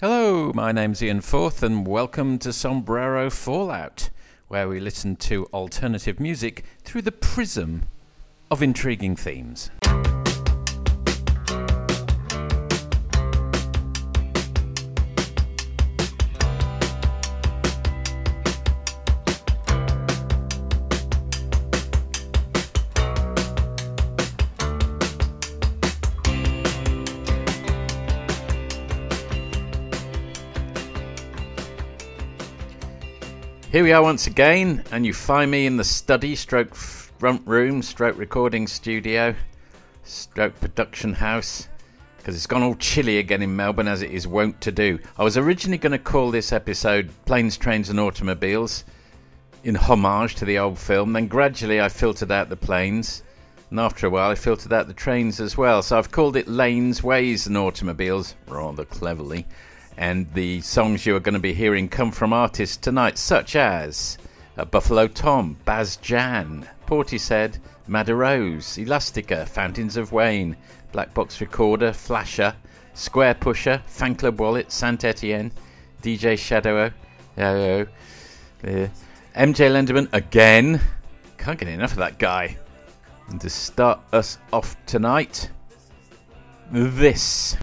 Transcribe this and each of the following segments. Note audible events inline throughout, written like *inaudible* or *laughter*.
Hello, my name's Ian Forth, and welcome to Sombrero Fallout, where we listen to alternative music through the prism of intriguing themes. Here we are once again, and you find me in the study, stroke front room, stroke recording studio, stroke production house, because it's gone all chilly again in Melbourne as it is wont to do. I was originally going to call this episode Planes, Trains and Automobiles, in homage to the old film, then gradually I filtered out the planes, and after a while I filtered out the trains as well. So I've called it Lanes, Ways and Automobiles, rather cleverly and the songs you are going to be hearing come from artists tonight, such as uh, Buffalo Tom, Bas Jan, Portishead, Madder Rose, Elastica, Fountains of Wayne, Black Box Recorder, Flasher, Squarepusher, Fan Club Wallet, Saint Etienne, DJ Shadow, uh, uh, MJ Lenderman again. Can't get enough of that guy. And to start us off tonight, this.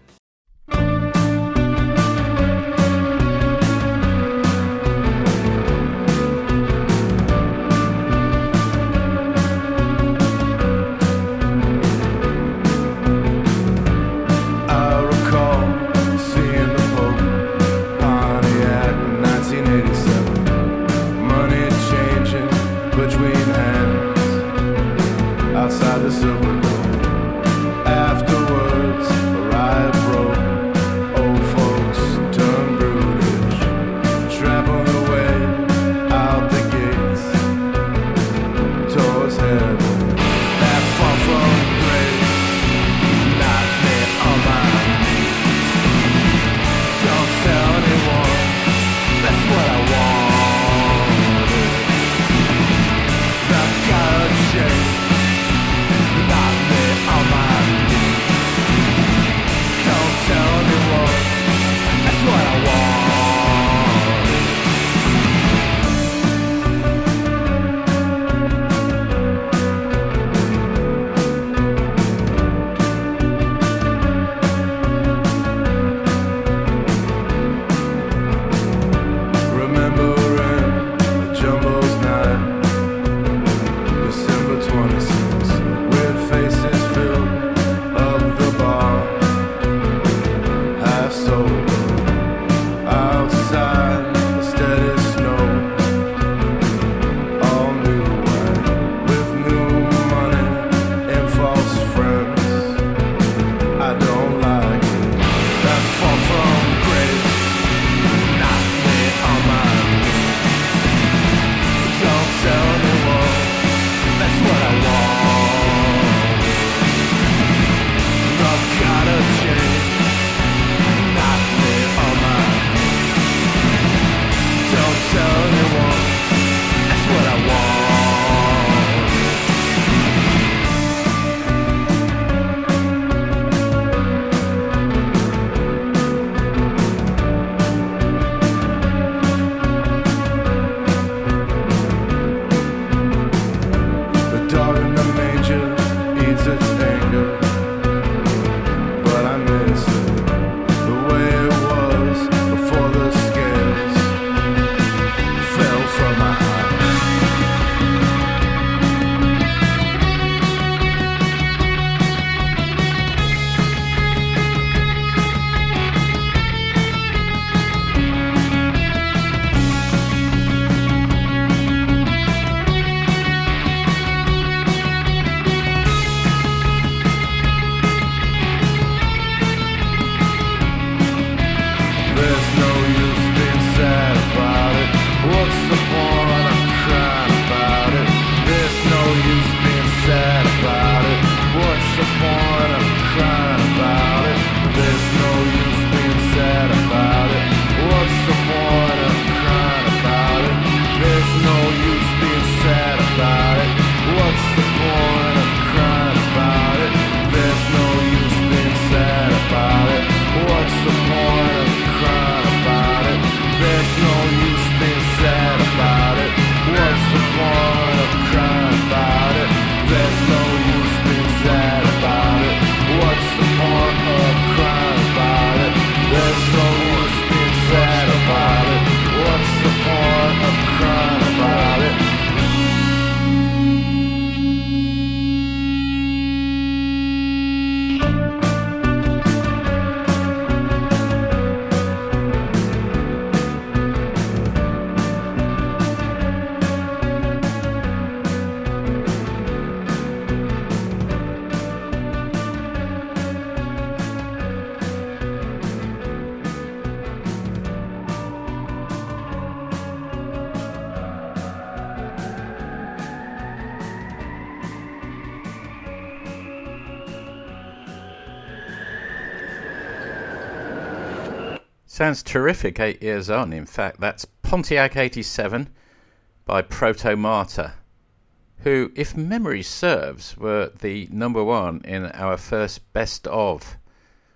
Sounds terrific eight years on. In fact, that's Pontiac 87 by Protomartyr, who, if memory serves, were the number one in our first best of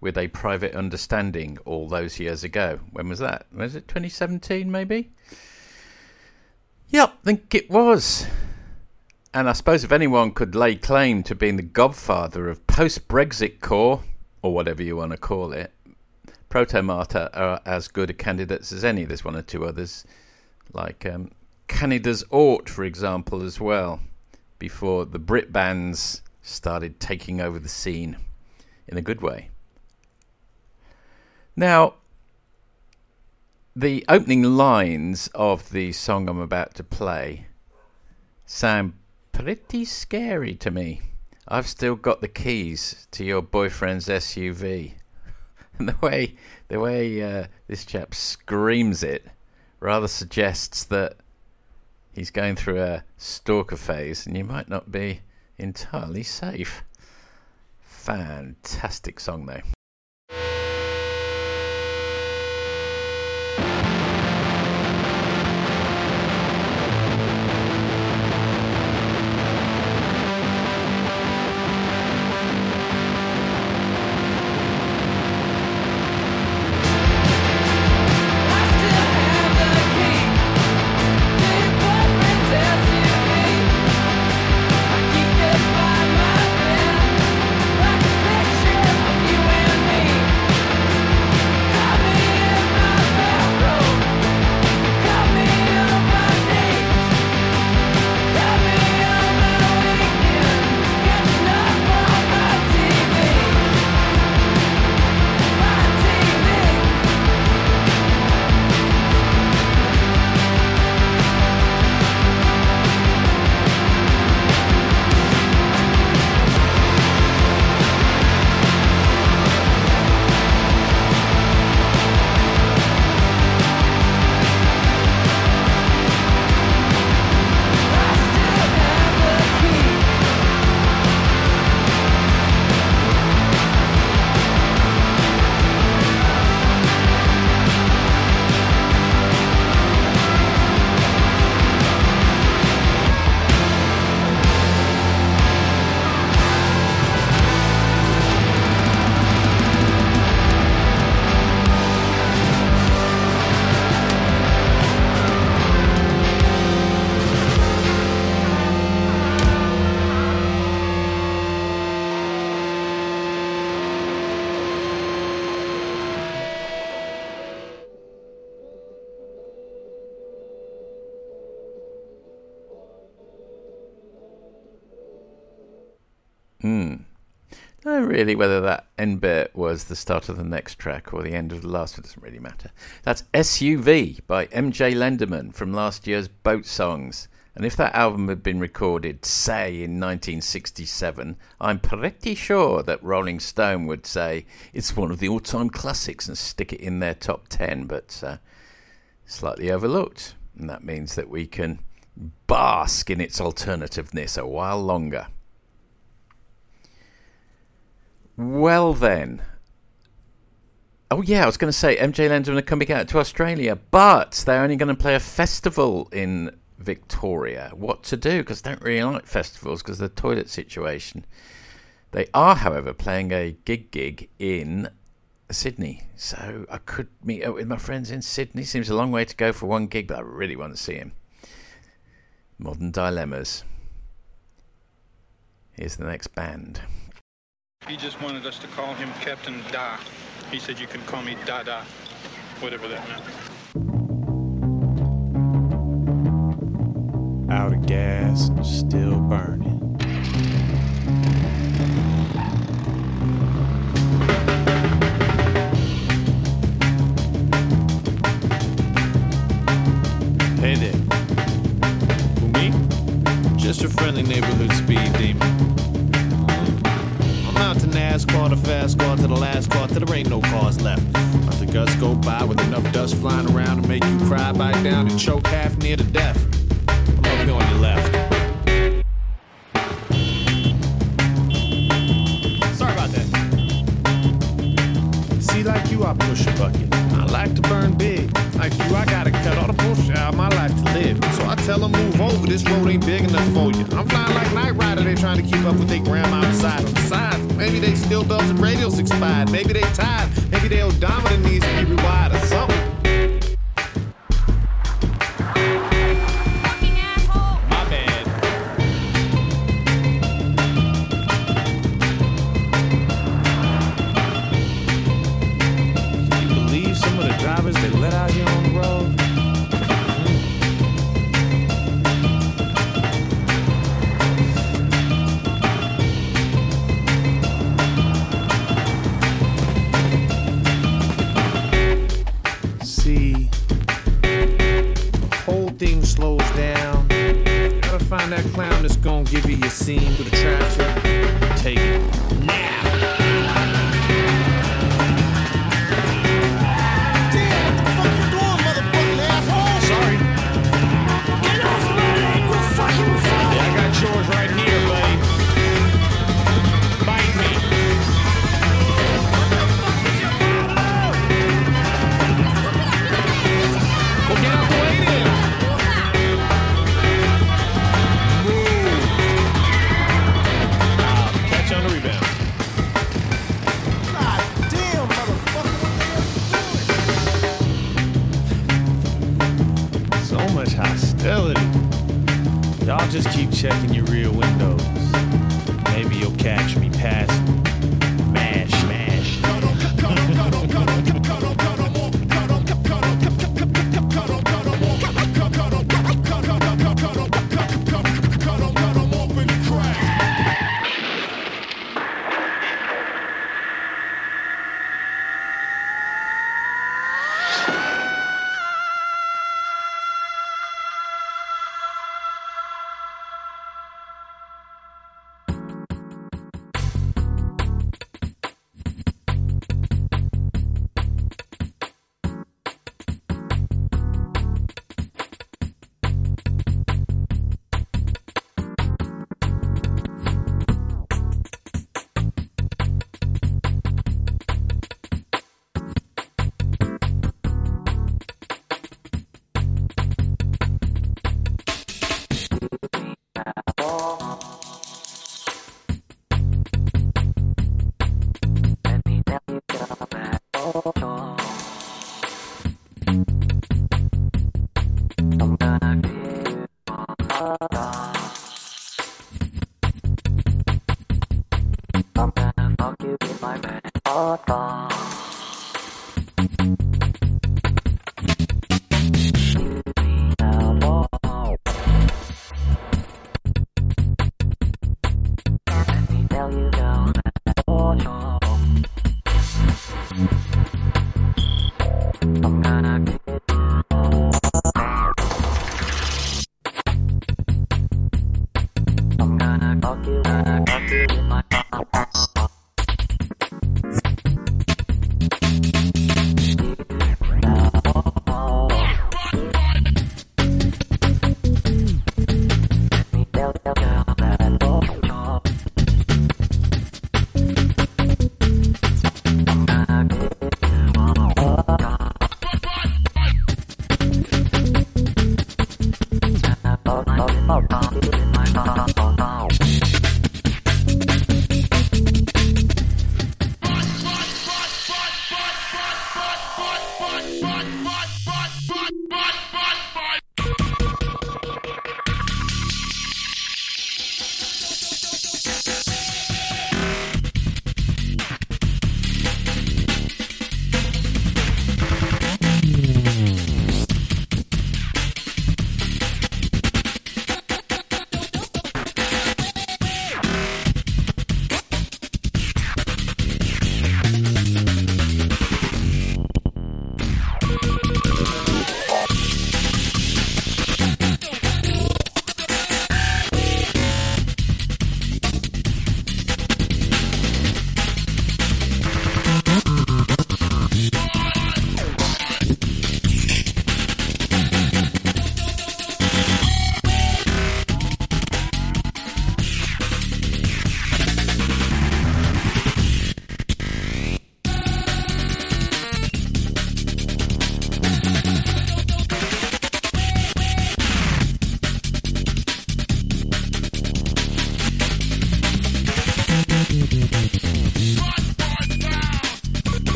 with a private understanding all those years ago. When was that? Was it 2017 maybe? Yep, I think it was. And I suppose if anyone could lay claim to being the godfather of post Brexit core, or whatever you want to call it, Protomartyr are as good candidates as any. There's one or two others, like um, Canada's Ought, for example, as well, before the Brit bands started taking over the scene in a good way. Now, the opening lines of the song I'm about to play sound pretty scary to me. I've still got the keys to your boyfriend's SUV. And *laughs* the way the way uh, this chap screams it rather suggests that he's going through a stalker phase and you might not be entirely safe. Fantastic song though. Really whether that end bit was the start of the next track or the end of the last. It doesn't really matter. That's SUV by MJ Lenderman from last year's Boat Songs. And if that album had been recorded, say, in 1967, I'm pretty sure that Rolling Stone would say it's one of the all time classics and stick it in their top 10, but uh, slightly overlooked. And that means that we can bask in its alternativeness a while longer. Well, then. Oh, yeah, I was going to say MJ Lenderman are coming out to Australia, but they're only going to play a festival in Victoria. What to do? Because I don't really like festivals because of the toilet situation. They are, however, playing a gig gig in Sydney. So I could meet up with my friends in Sydney. Seems a long way to go for one gig, but I really want to see him. Modern Dilemmas. Here's the next band. He just wanted us to call him Captain Da. He said you can call me Dada, whatever that meant. Out of gas, still burning. Hey there. Me? Just a friendly neighborhood speed demon Pound to NASCAR, the fast car to the last car till there ain't no cars left. Let the gusts go by with enough dust flying around to make you cry, bite down, and choke half near to death. I'm up here on your left. like you, I push a bucket. I like to burn big. Like you, I gotta cut all the bullshit out Tell them move over, this road ain't big enough for you. I'm flying like Knight Rider, they trying to keep up with their grandma outside. Besides, maybe they still belts and radios expired. Maybe they tired. Maybe their odometer needs to be rewired or something.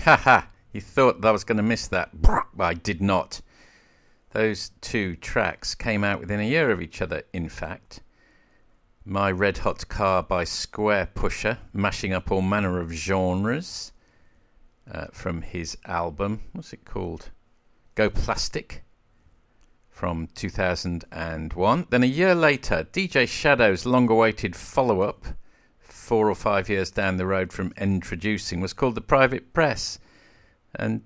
Thought I was going to miss that. I did not. Those two tracks came out within a year of each other, in fact. My Red Hot Car by Squarepusher, mashing up all manner of genres uh, from his album. What's it called? Go Plastic from 2001. Then a year later, DJ Shadow's long awaited follow up four or five years down the road from Endtroducing was called The Private Press and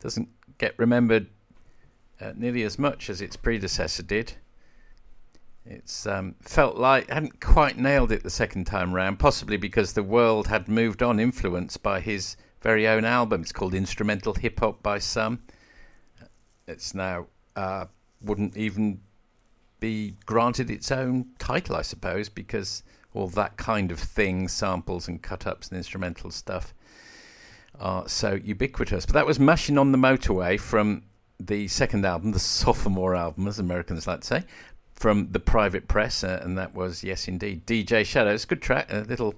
doesn't get remembered uh, nearly as much as its predecessor did. It's um, felt like hadn't quite nailed it the second time round, possibly because the world had moved on, influenced by his very own album. It's called Instrumental Hip Hop by some. It's now uh, wouldn't even be granted its own title, I suppose, because all that kind of thing, samples and cut ups and instrumental stuff, are so ubiquitous. But that was Mashing on the Motorway from the second album, the sophomore album, as Americans like to say, from the Private Press, uh, and that was, yes, indeed, DJ Shadows. Good track, a little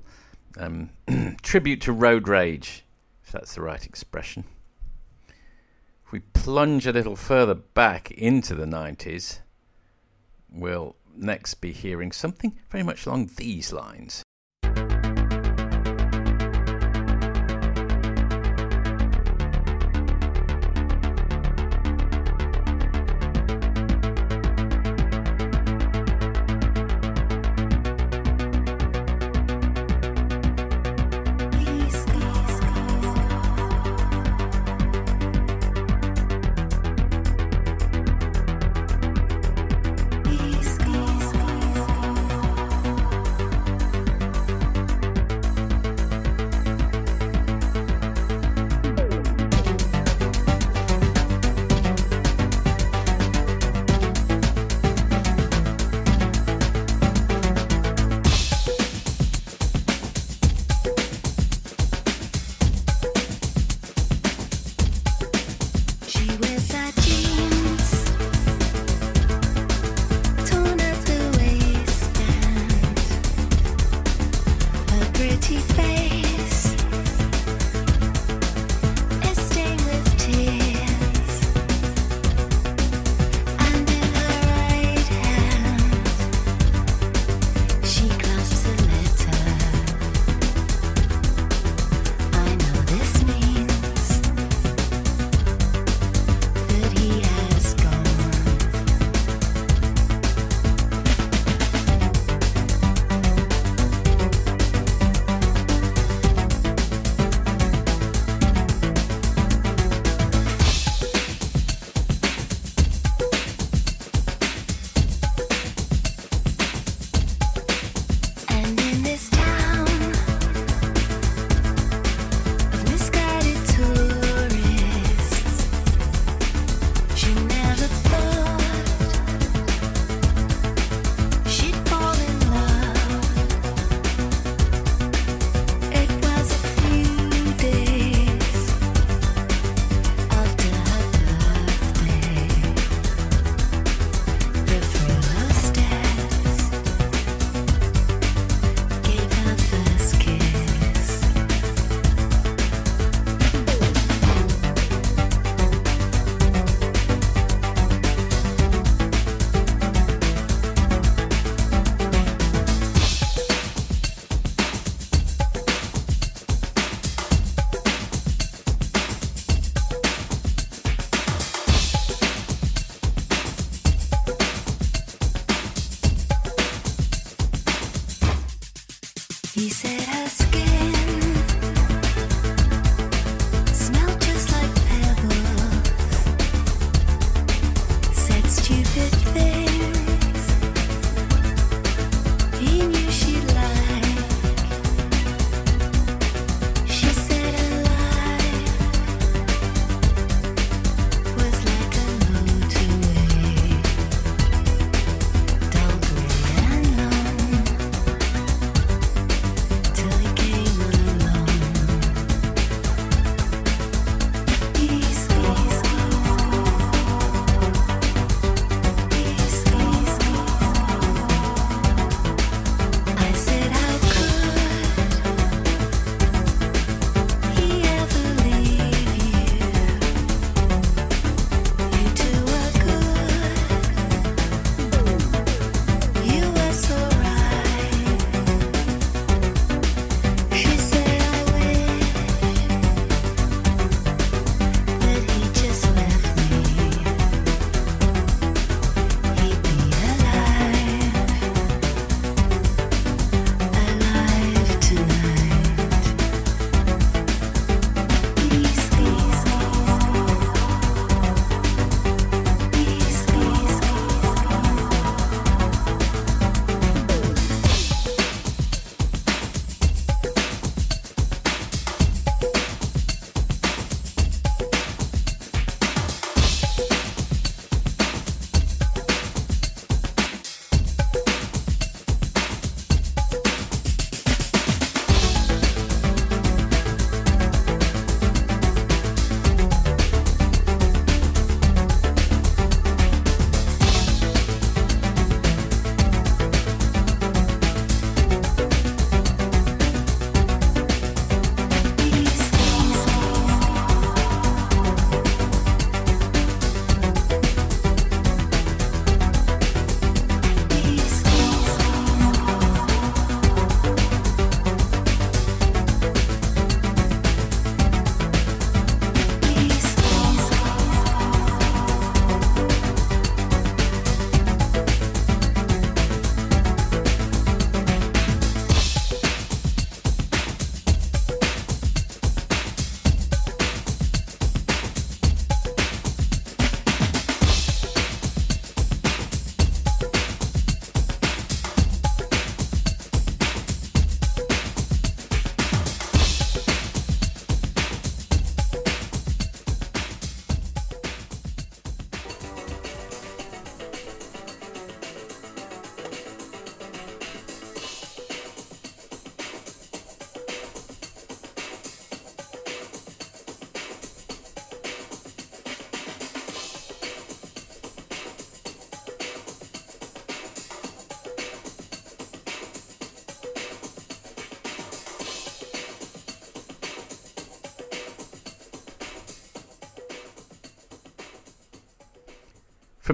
um, *clears throat* tribute to Road Rage, if that's the right expression. If we plunge a little further back into the 90s, we'll next be hearing something very much along these lines.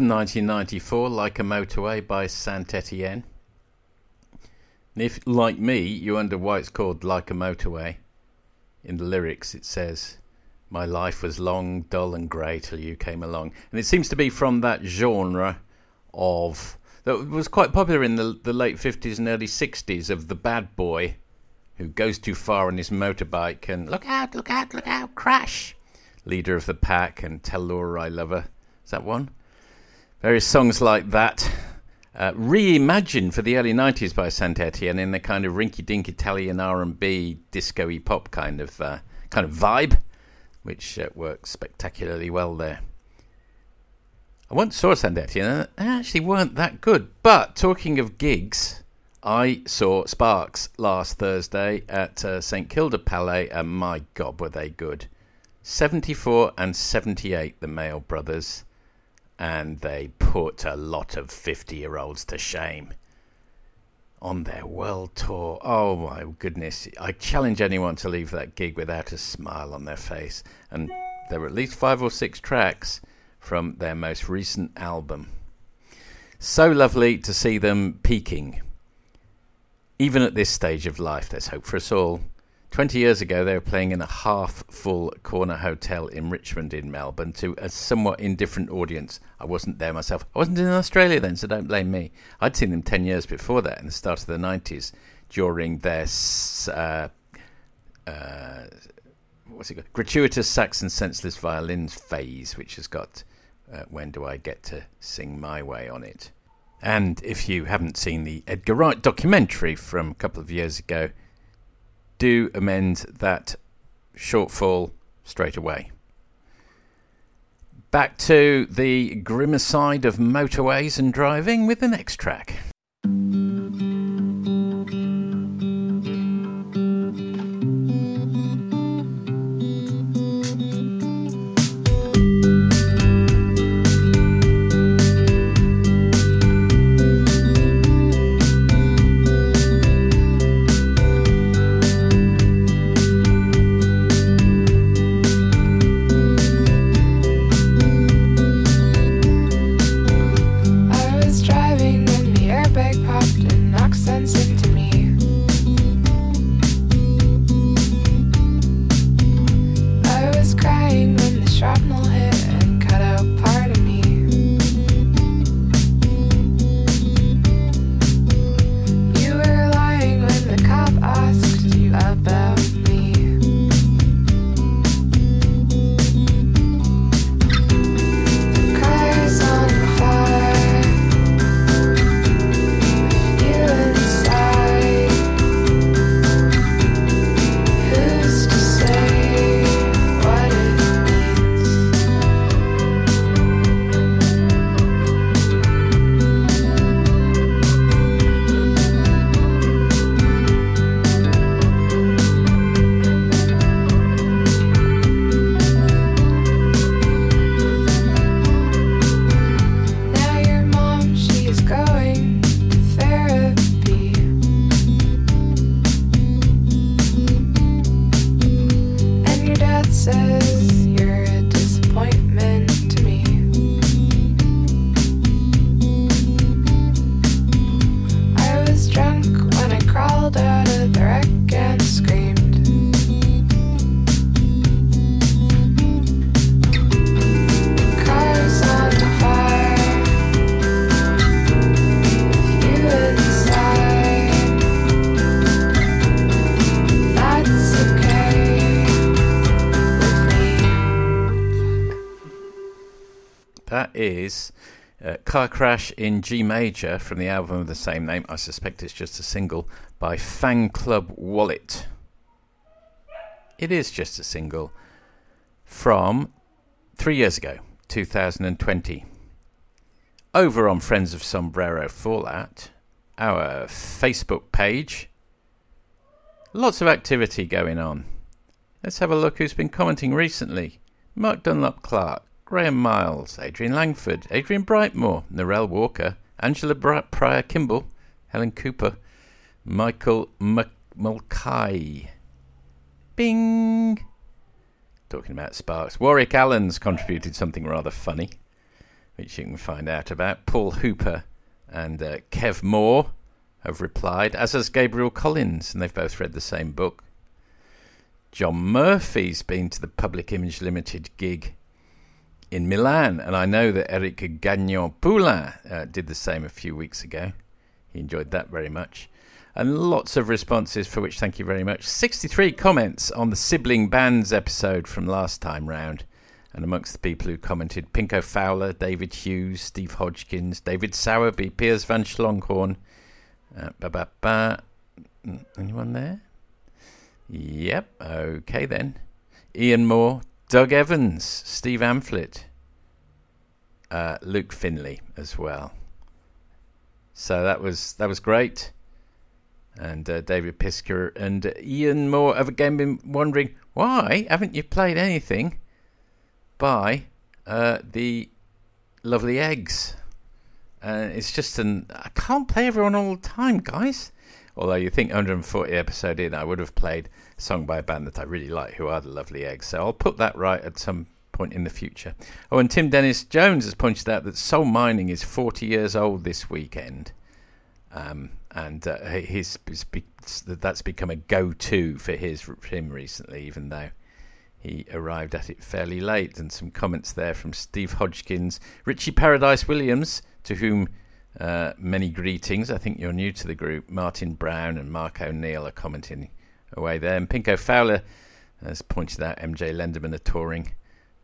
From 1994, Like a Motorway by Saint Etienne. If, like me, you wonder why it's called Like a Motorway, in the lyrics it says, My life was long, dull, and grey till you came along. And it seems to be from that genre of. that was quite popular in the, the late 50s and early 60s of the bad boy who goes too far on his motorbike and look out, look out, look out, crash. Leader of the pack and tell Laura I love her. Is that one? Various songs like that. Uh, reimagined for the early 90s by Saint Etienne in a kind of rinky-dink Italian R&B, disco-y pop kind of uh, kind of vibe, which uh, works spectacularly well there. I once saw Saint Etienne, and they actually weren't that good. But talking of gigs, I saw Sparks last Thursday at uh, St Kilda Palais, and my God, were they good! 74 and 78, the Mael Brothers and they put a lot of 50 year olds to shame on their world tour. Oh my goodness. I challenge anyone to leave that gig without a smile on their face. And there were at least five or six tracks from their most recent album. So lovely to see them peaking. Even at this stage of life, there's hope for us all. 20 years ago, they were playing in a half full corner hotel in Richmond in Melbourne to a somewhat indifferent audience. I wasn't there myself. I wasn't in Australia then, so don't blame me. I'd seen them 10 years before that, in the start of the 90s, during their uh, uh, what's it called? gratuitous sax and senseless violins phase, which has got uh, "When Do I Get to Sing My Way" on it. And if you haven't seen the Edgar Wright documentary from a couple of years ago, do amend that shortfall straight away. Back to the grimmer side of motorways and driving with the next track. Car Crash in G Major from the album of the same name. I suspect it's just a single by Fanclub Wallet. It is just a single from three years ago, 2020. Over on Friends of Sombrero Fallout, our Facebook page, lots of activity going on. Let's have a look who's been commenting recently. Mark Dunlop Clark, Graham Miles, Adrian Langford, Adrian Brightmore, Narelle Walker, Angela Pryor Kimball, Helen Cooper, Michael Mulcahy. Bing! Talking about Sparks. Warwick Allen's contributed something rather funny, which you can find out about. Paul Hooper and uh, Kev Moore have replied, as has Gabriel Collins, and they've both read the same book. John Murphy's been to the Public Image Limited gig in Milan, and I know that Eric Gagnon Poulain uh, did the same a few weeks ago. He enjoyed that very much. And lots of responses for which thank you very much. 63 comments on the sibling bands episode from last time round. And amongst the people who commented, Pinko Fowler, David Hughes, Steve Hodgkins, David Sowerby, Piers Van Schlonghorn. Uh, ba ba ba. Mm, anyone there? Yep, okay then. Ian Moore, Doug Evans, Steve Amphlett, uh, Luke Finley as well. So that was that was great. And uh, David Pisker and Ian Moore have again been wondering why haven't you played anything by uh, the lovely eggs? Uh, it's just an I can't play everyone all the time, guys. Although you think 140 episode in, I would have played a song by a band that I really like, who are the Lovely Eggs. So I'll put that right at some point in the future. Oh, and Tim Dennis Jones has pointed out that Soul Mining is 40 years old this weekend. Um, and uh, his, his, that's become a go-to for his for him recently, even though he arrived at it fairly late. And some comments there from Steve Hodgkins, Richie Paradise Williams, to whom Uh, many greetings. I think you're new to the group. Martin Brown and Mark O'Neill are commenting away there. And Pinko Fowler has pointed out MJ Lenderman are touring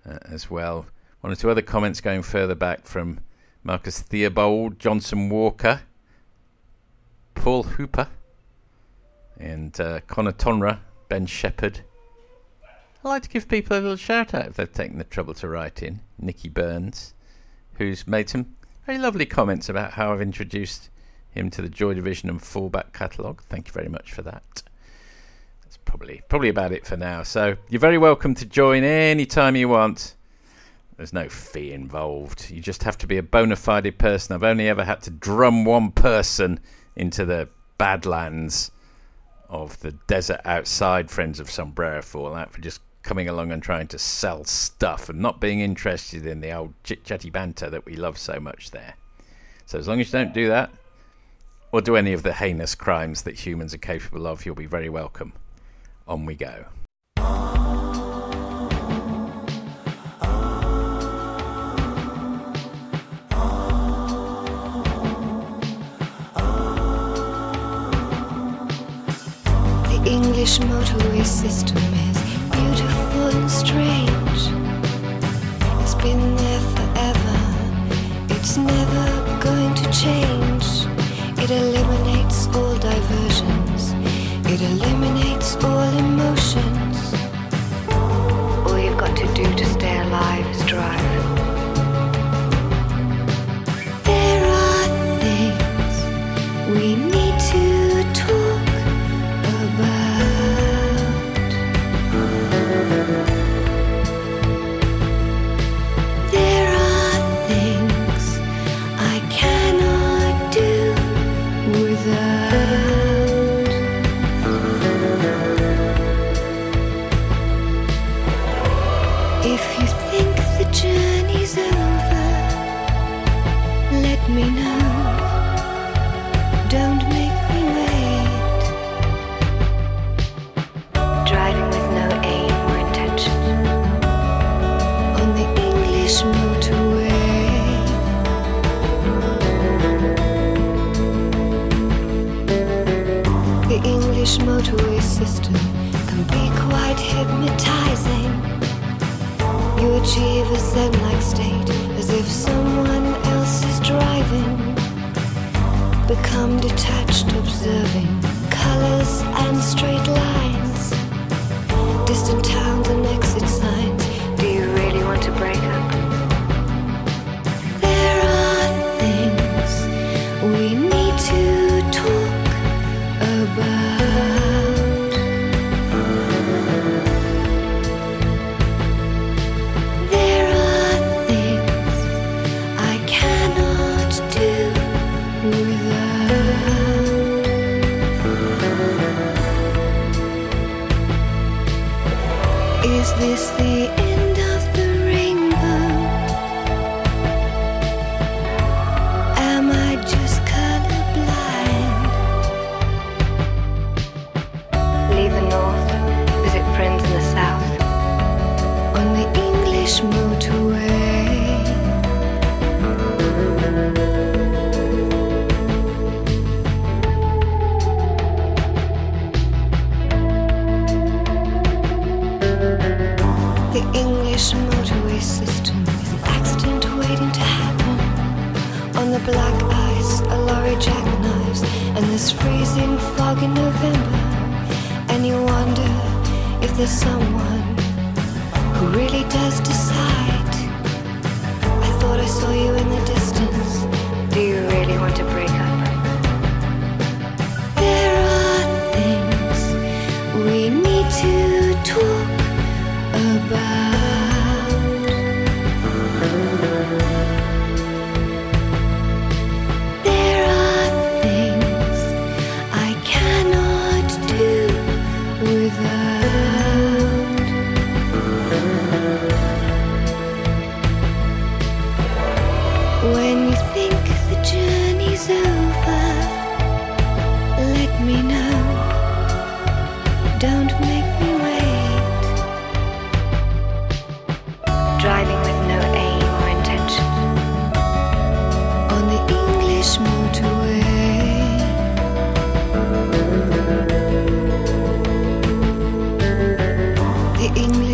uh, as well. One or two other comments going further back from Marcus Theobald, Johnson Walker, Paul Hooper, and uh, Connor Tonra, Ben Shepherd. I like to give people a little shout out if they've taken the trouble to write in. Nicky Burns, who's made some very lovely comments about how I've introduced him to the Joy Division and Fallback catalogue. Thank you very much for that. Probably probably about it for now. So you're very welcome to join any time you want. There's no fee involved. You just have to be a bona fide person. I've only ever had to drum one person into the badlands of the desert outside Friends of Sombrero for that for just coming along and trying to sell stuff and not being interested in the old chit chatty banter that we love so much there. So, as long as you don't do that, or do any of the heinous crimes that humans are capable of, you'll be very welcome. On we go. The English motorway system is beautiful and strange. It's been there forever, it's never going to change. It eliminates Achieve a zen like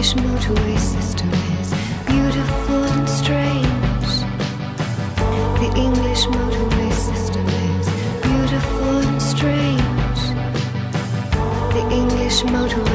English motorway system is beautiful and strange. The English motorway system is beautiful and strange. The English motorway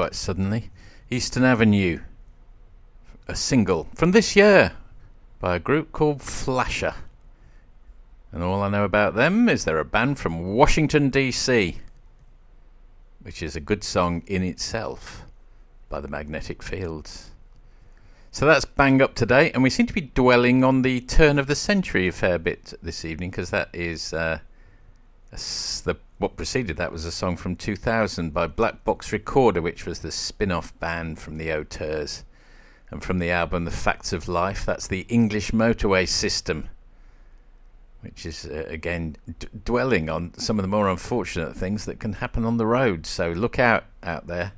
quite suddenly. Eastern Avenue. A single from this year by a group called Flasher. And all I know about them is they're a band from Washington, D.C., which is a good song in itself by the Magnetic Fields. So that's bang up to date, and we seem to be dwelling on the turn of the century a fair bit this evening because that is uh, the what preceded that was a song from 2000 by Black Box Recorder, which was the spin-off band from the Auteurs, and from the album The Facts of Life. That's the English Motorway System, which is uh, again d- dwelling on some of the more unfortunate things that can happen on the road. So look out out there.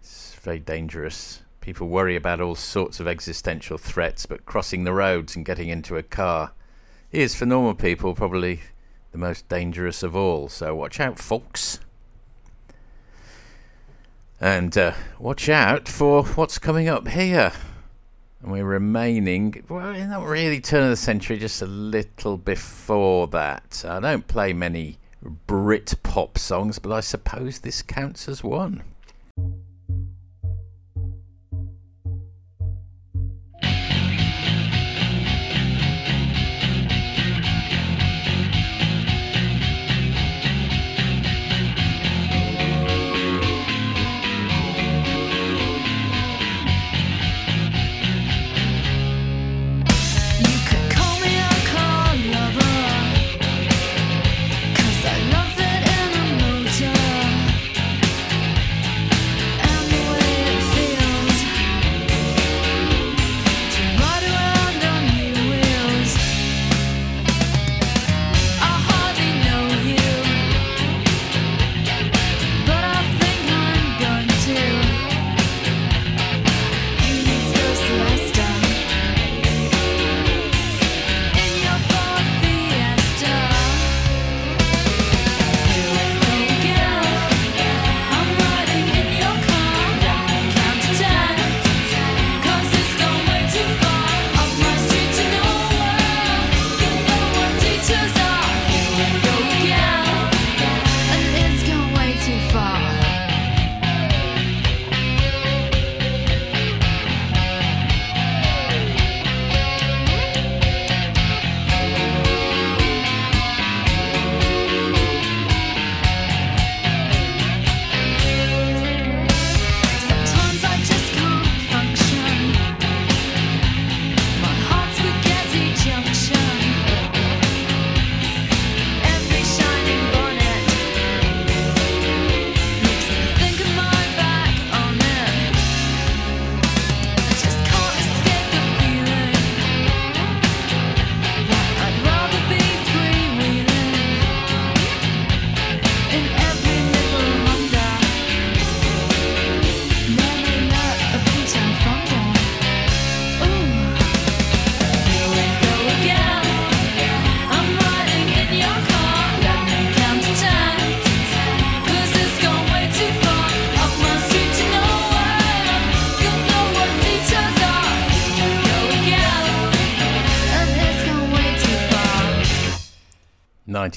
It's very dangerous. People worry about all sorts of existential threats, but crossing the roads and getting into a car is, for normal people, probably the most dangerous of all. So watch out, folks. And uh, watch out for what's coming up here. And we're remaining, well, not really turn of the century, just a little before that. I don't play many Brit pop songs, but I suppose this counts as one.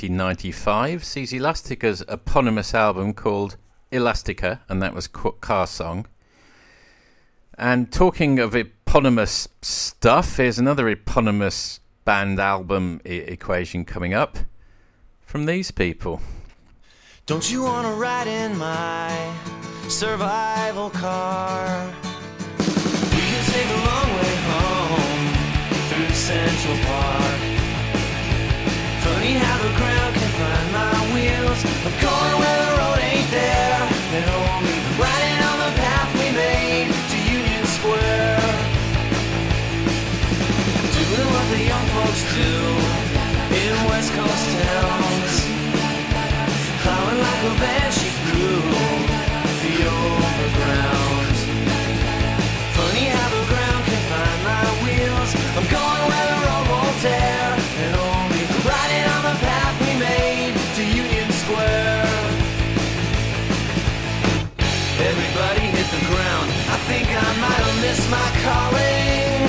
1995 sees Elastica's eponymous album called Elastica, and that was Car Song. And talking of eponymous stuff, here's another eponymous band album e- equation coming up from these people. Don't you wanna ride in my survival car? We can take long way home through Central Park. Ground wheels. I'm going where the road ain't there. And only riding on the path we made to Union Square. Doing what the young folks do in West Coast towns. Like a the overground. Funny how the ground my wheels. I'm going where the road missed my calling.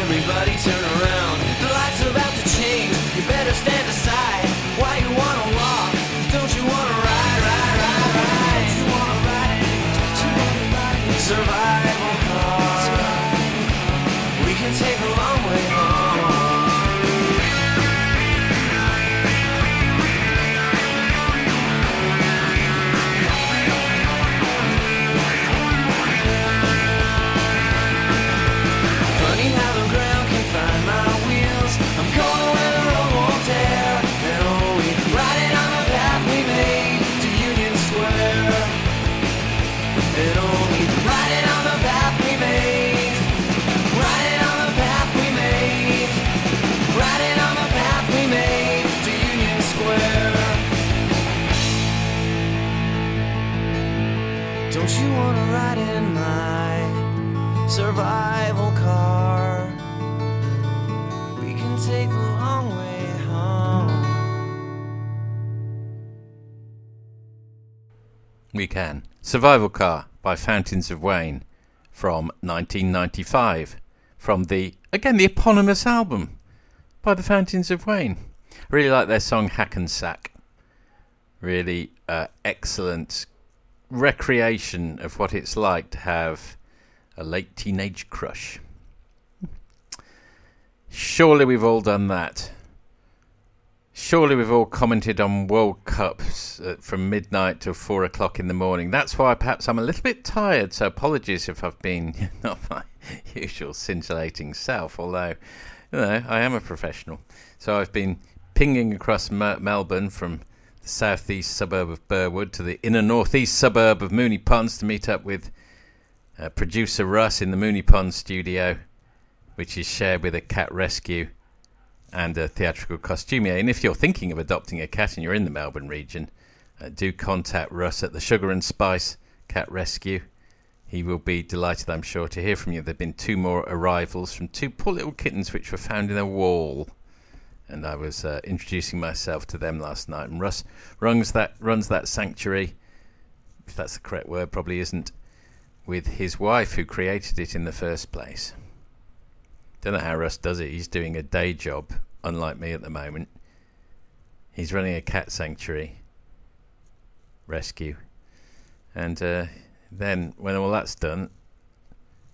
Everybody turn around. The light's about to change. You better stand aside. Why you wanna walk? Don't you wanna ride, ride, ride, ride? Don't you wanna ride? Survival car. We can take a long We can. Survival Car by Fountains of Wayne from 1995. From the, again, the eponymous album by the Fountains of Wayne. I really like their song Hackensack. Really uh, excellent recreation of what it's like to have a late teenage crush. Surely we've all done that. Surely we've all commented on World Cups uh, from midnight till four o'clock in the morning. That's why perhaps I'm a little bit tired, so apologies if I've been *laughs* not my usual scintillating self, although, you know, I am a professional. So I've been pinging across Melbourne from the southeast suburb of Burwood to the inner northeast suburb of Moonee Ponds to meet up with uh, producer Russ in the Moonee Ponds studio, which is shared with a cat rescue and a theatrical costumier. And if you're thinking of adopting a cat and you're in the Melbourne region, uh, do contact Russ at the Sugar and Spice Cat Rescue. He will be delighted, I'm sure, to hear from you. There have been two more arrivals from two poor little kittens which were found in a wall. And I was uh, introducing myself to them last night. And Russ runs that, runs that sanctuary, if that's the correct word, probably isn't, with his wife who created it in the first place. Don't know how Russ does it. He's doing a day job, unlike me at the moment. He's running a cat sanctuary rescue, and uh, then when all that's done,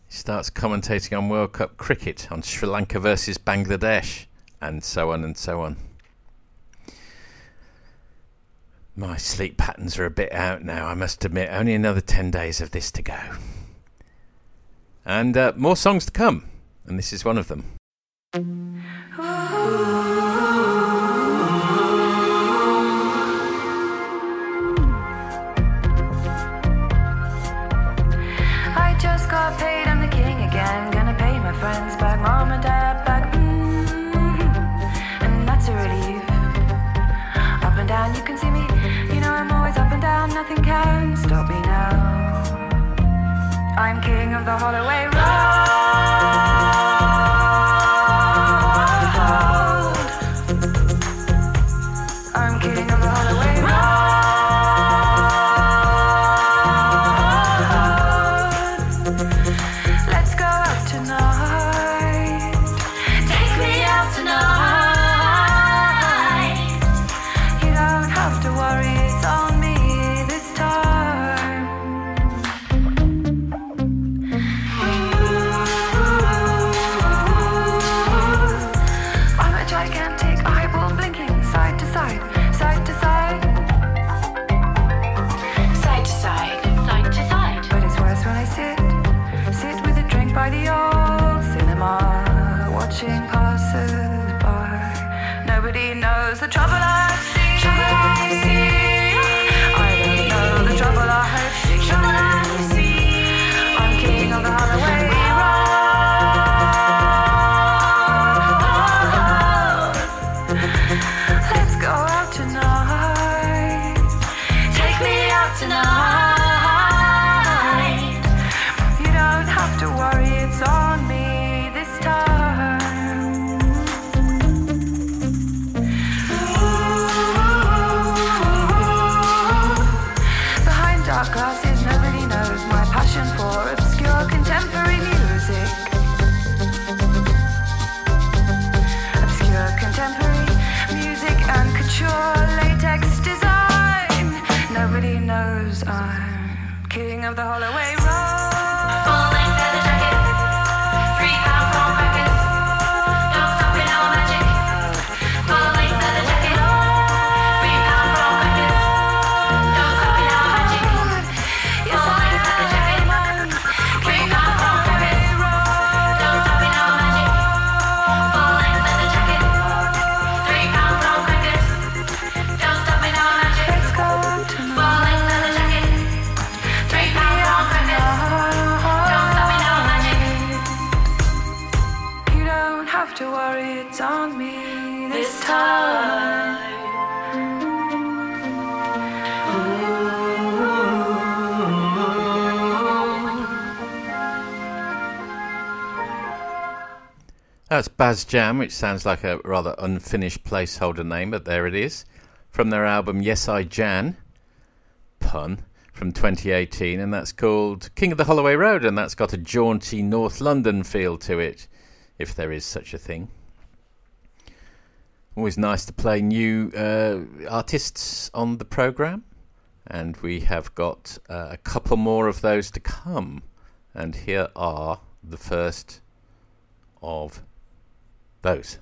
he starts commentating on World Cup cricket on Sri Lanka versus Bangladesh, and so on and so on. My sleep patterns are a bit out now, I must admit. Only another 10 days of this to go. And uh, more songs to come and this is one of them. I just got paid, I'm the king again. Gonna pay my friends back, mom and dad back. mm And that's a relief. Up and down, you can see me. You know I'm always up and down, nothing can stop me now. I'm king of the Holloway Road. That's Bas Jan, which sounds like a rather unfinished placeholder name, but there it is. From their album Yes I Jan, pun, from 2018, and that's called King of the Holloway Road, and that's got a jaunty North London feel to it, if there is such a thing. Always nice to play new uh, artists on the programme, and we have got uh, a couple more of those to come. And here are the first of those.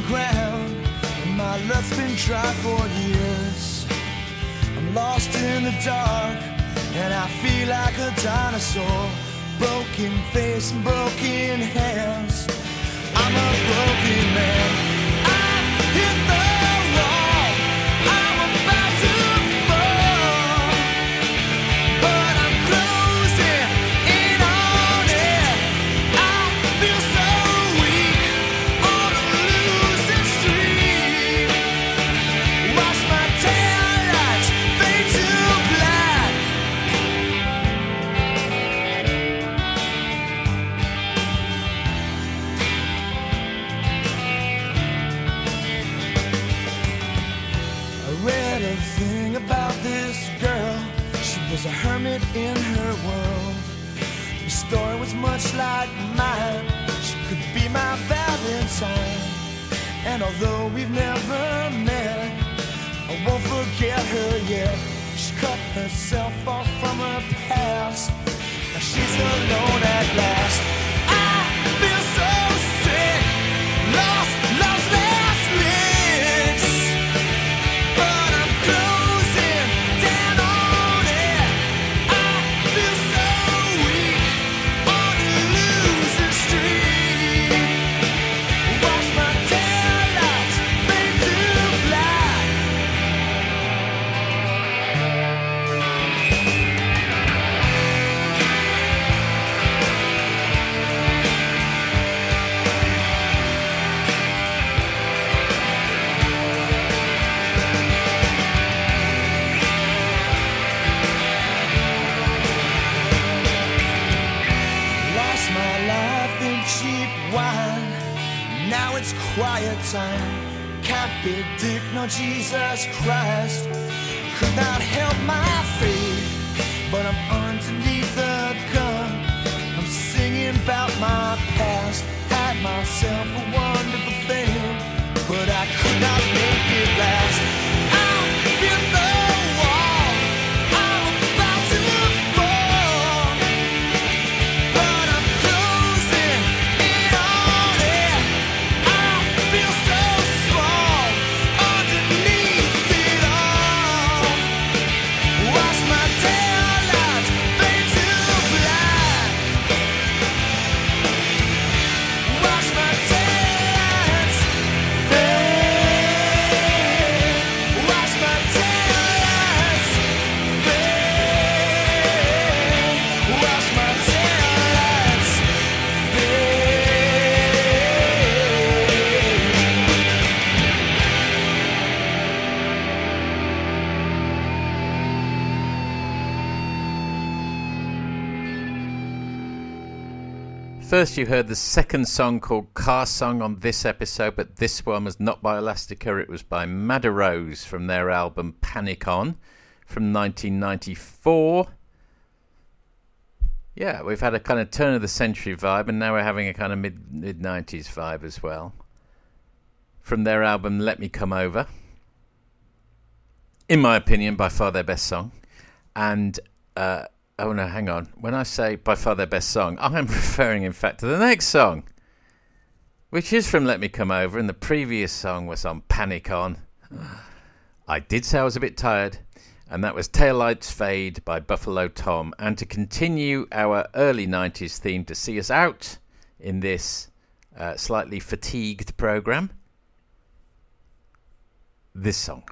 The ground, my luck's been dry for years. I'm lost in the dark, and I feel like a dinosaur. Broken face and broken hands. I'm a broken man. Quiet time. Can't be Dick, no Jesus Christ. Could not help my faith, but I'm underneath the gun. I'm singing about my past. Had myself a wonderful thing, but I could not make it last. First, you heard the second song called Car Song on this episode, but this one was not by Elastica, it was by Madder Rose from their album Panic On from 1994. Yeah, we've had a kind of turn of the century vibe, and now we're having a kind of mid mid 90s vibe as well. From their album Let Me Come Over. In my opinion, by far their best song. And uh, oh no, hang on. When I say by far their best song, I'm *laughs* referring, in fact, to the next song, which is from Let Me Come Over, and the previous song was on Panic On. *sighs* I did say I was a bit tired, and that was Taillights Fade by Buffalo Tom. And to continue our early 90s theme to see us out in this uh, slightly fatigued program, this song.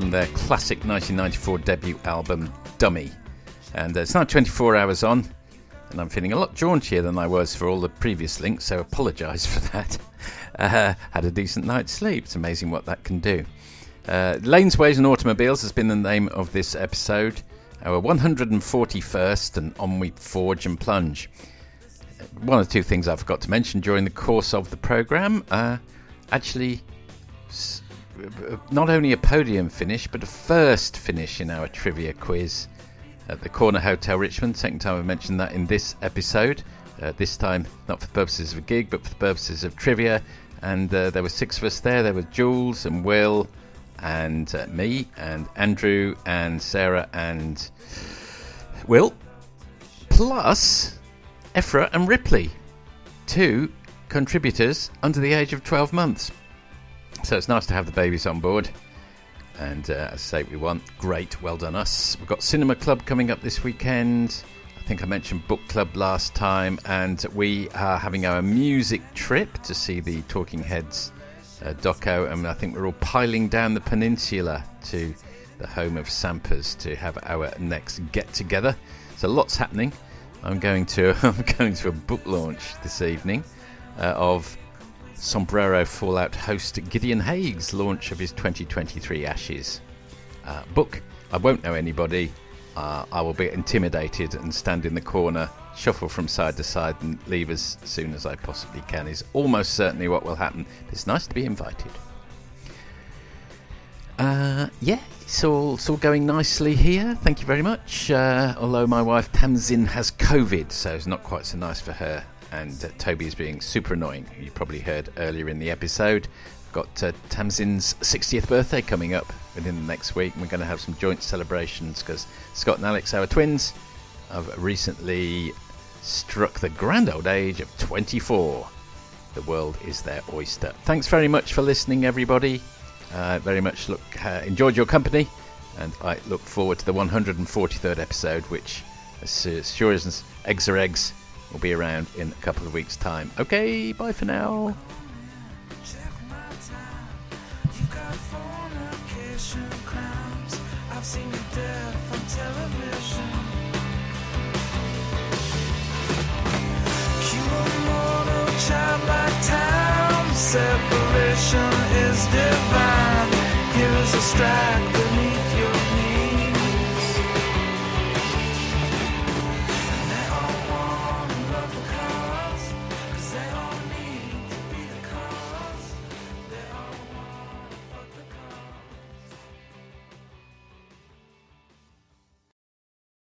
From their classic 1994 debut album Dummy. And uh, it's now 24 hours on, and I'm feeling a lot jauntier than I was for all the previous links, so apologise for that. *laughs* Uh, had a decent night's sleep. It's amazing what that can do. Uh, Lanes, Ways and Automobiles has been the name of this episode. Our 141st and on we forge and plunge. One or two things I forgot to mention during the course of the programme. Uh, actually, not only a podium finish, but a first finish in our trivia quiz at the Corner Hotel Richmond. Second time I've mentioned that in this episode. Uh, this time, not for the purposes of a gig, but for the purposes of trivia. And uh, there were six of us there. There were Jules and Will and uh, me and Andrew and Sarah and Will, plus Ephra and Ripley, two contributors under the age of 12 months. So it's nice to have the babies on board. And uh, as I say, we want great, well done us. We've got Cinema Club coming up this weekend. I think I mentioned Book Club last time, and we are having our music trip to see the Talking Heads uh, doco, and I think we're all piling down the peninsula to the home of Sampers to have our next get together. So lots happening. I'm going to *laughs* I'm going to a book launch this evening uh, of Sombrero Fallout host Gideon Haigh's launch of his 2023 Ashes uh, book. I won't know anybody. Uh, I will be intimidated and stand in the corner, shuffle from side to side, and leave as soon as I possibly can. Is almost certainly what will happen. It's nice to be invited. Uh, yeah, it's all, it's all going nicely here. Thank you very much. Uh, although my wife Tamzin has COVID, so it's not quite so nice for her. And uh, Toby is being super annoying. You probably heard earlier in the episode. Got uh, Tamzin's 60th birthday coming up within the next week, and we're going to have some joint celebrations because Scott and Alex, our twins, have recently struck the grand old age of 24. The world is their oyster. Thanks very much for listening, everybody. Uh, very much look uh, enjoyed your company, and I look forward to the 143rd episode, which, as sure as eggs are eggs, will be around in a couple of weeks' time. Okay, bye for now. Separation is divine. Here is a strike beneath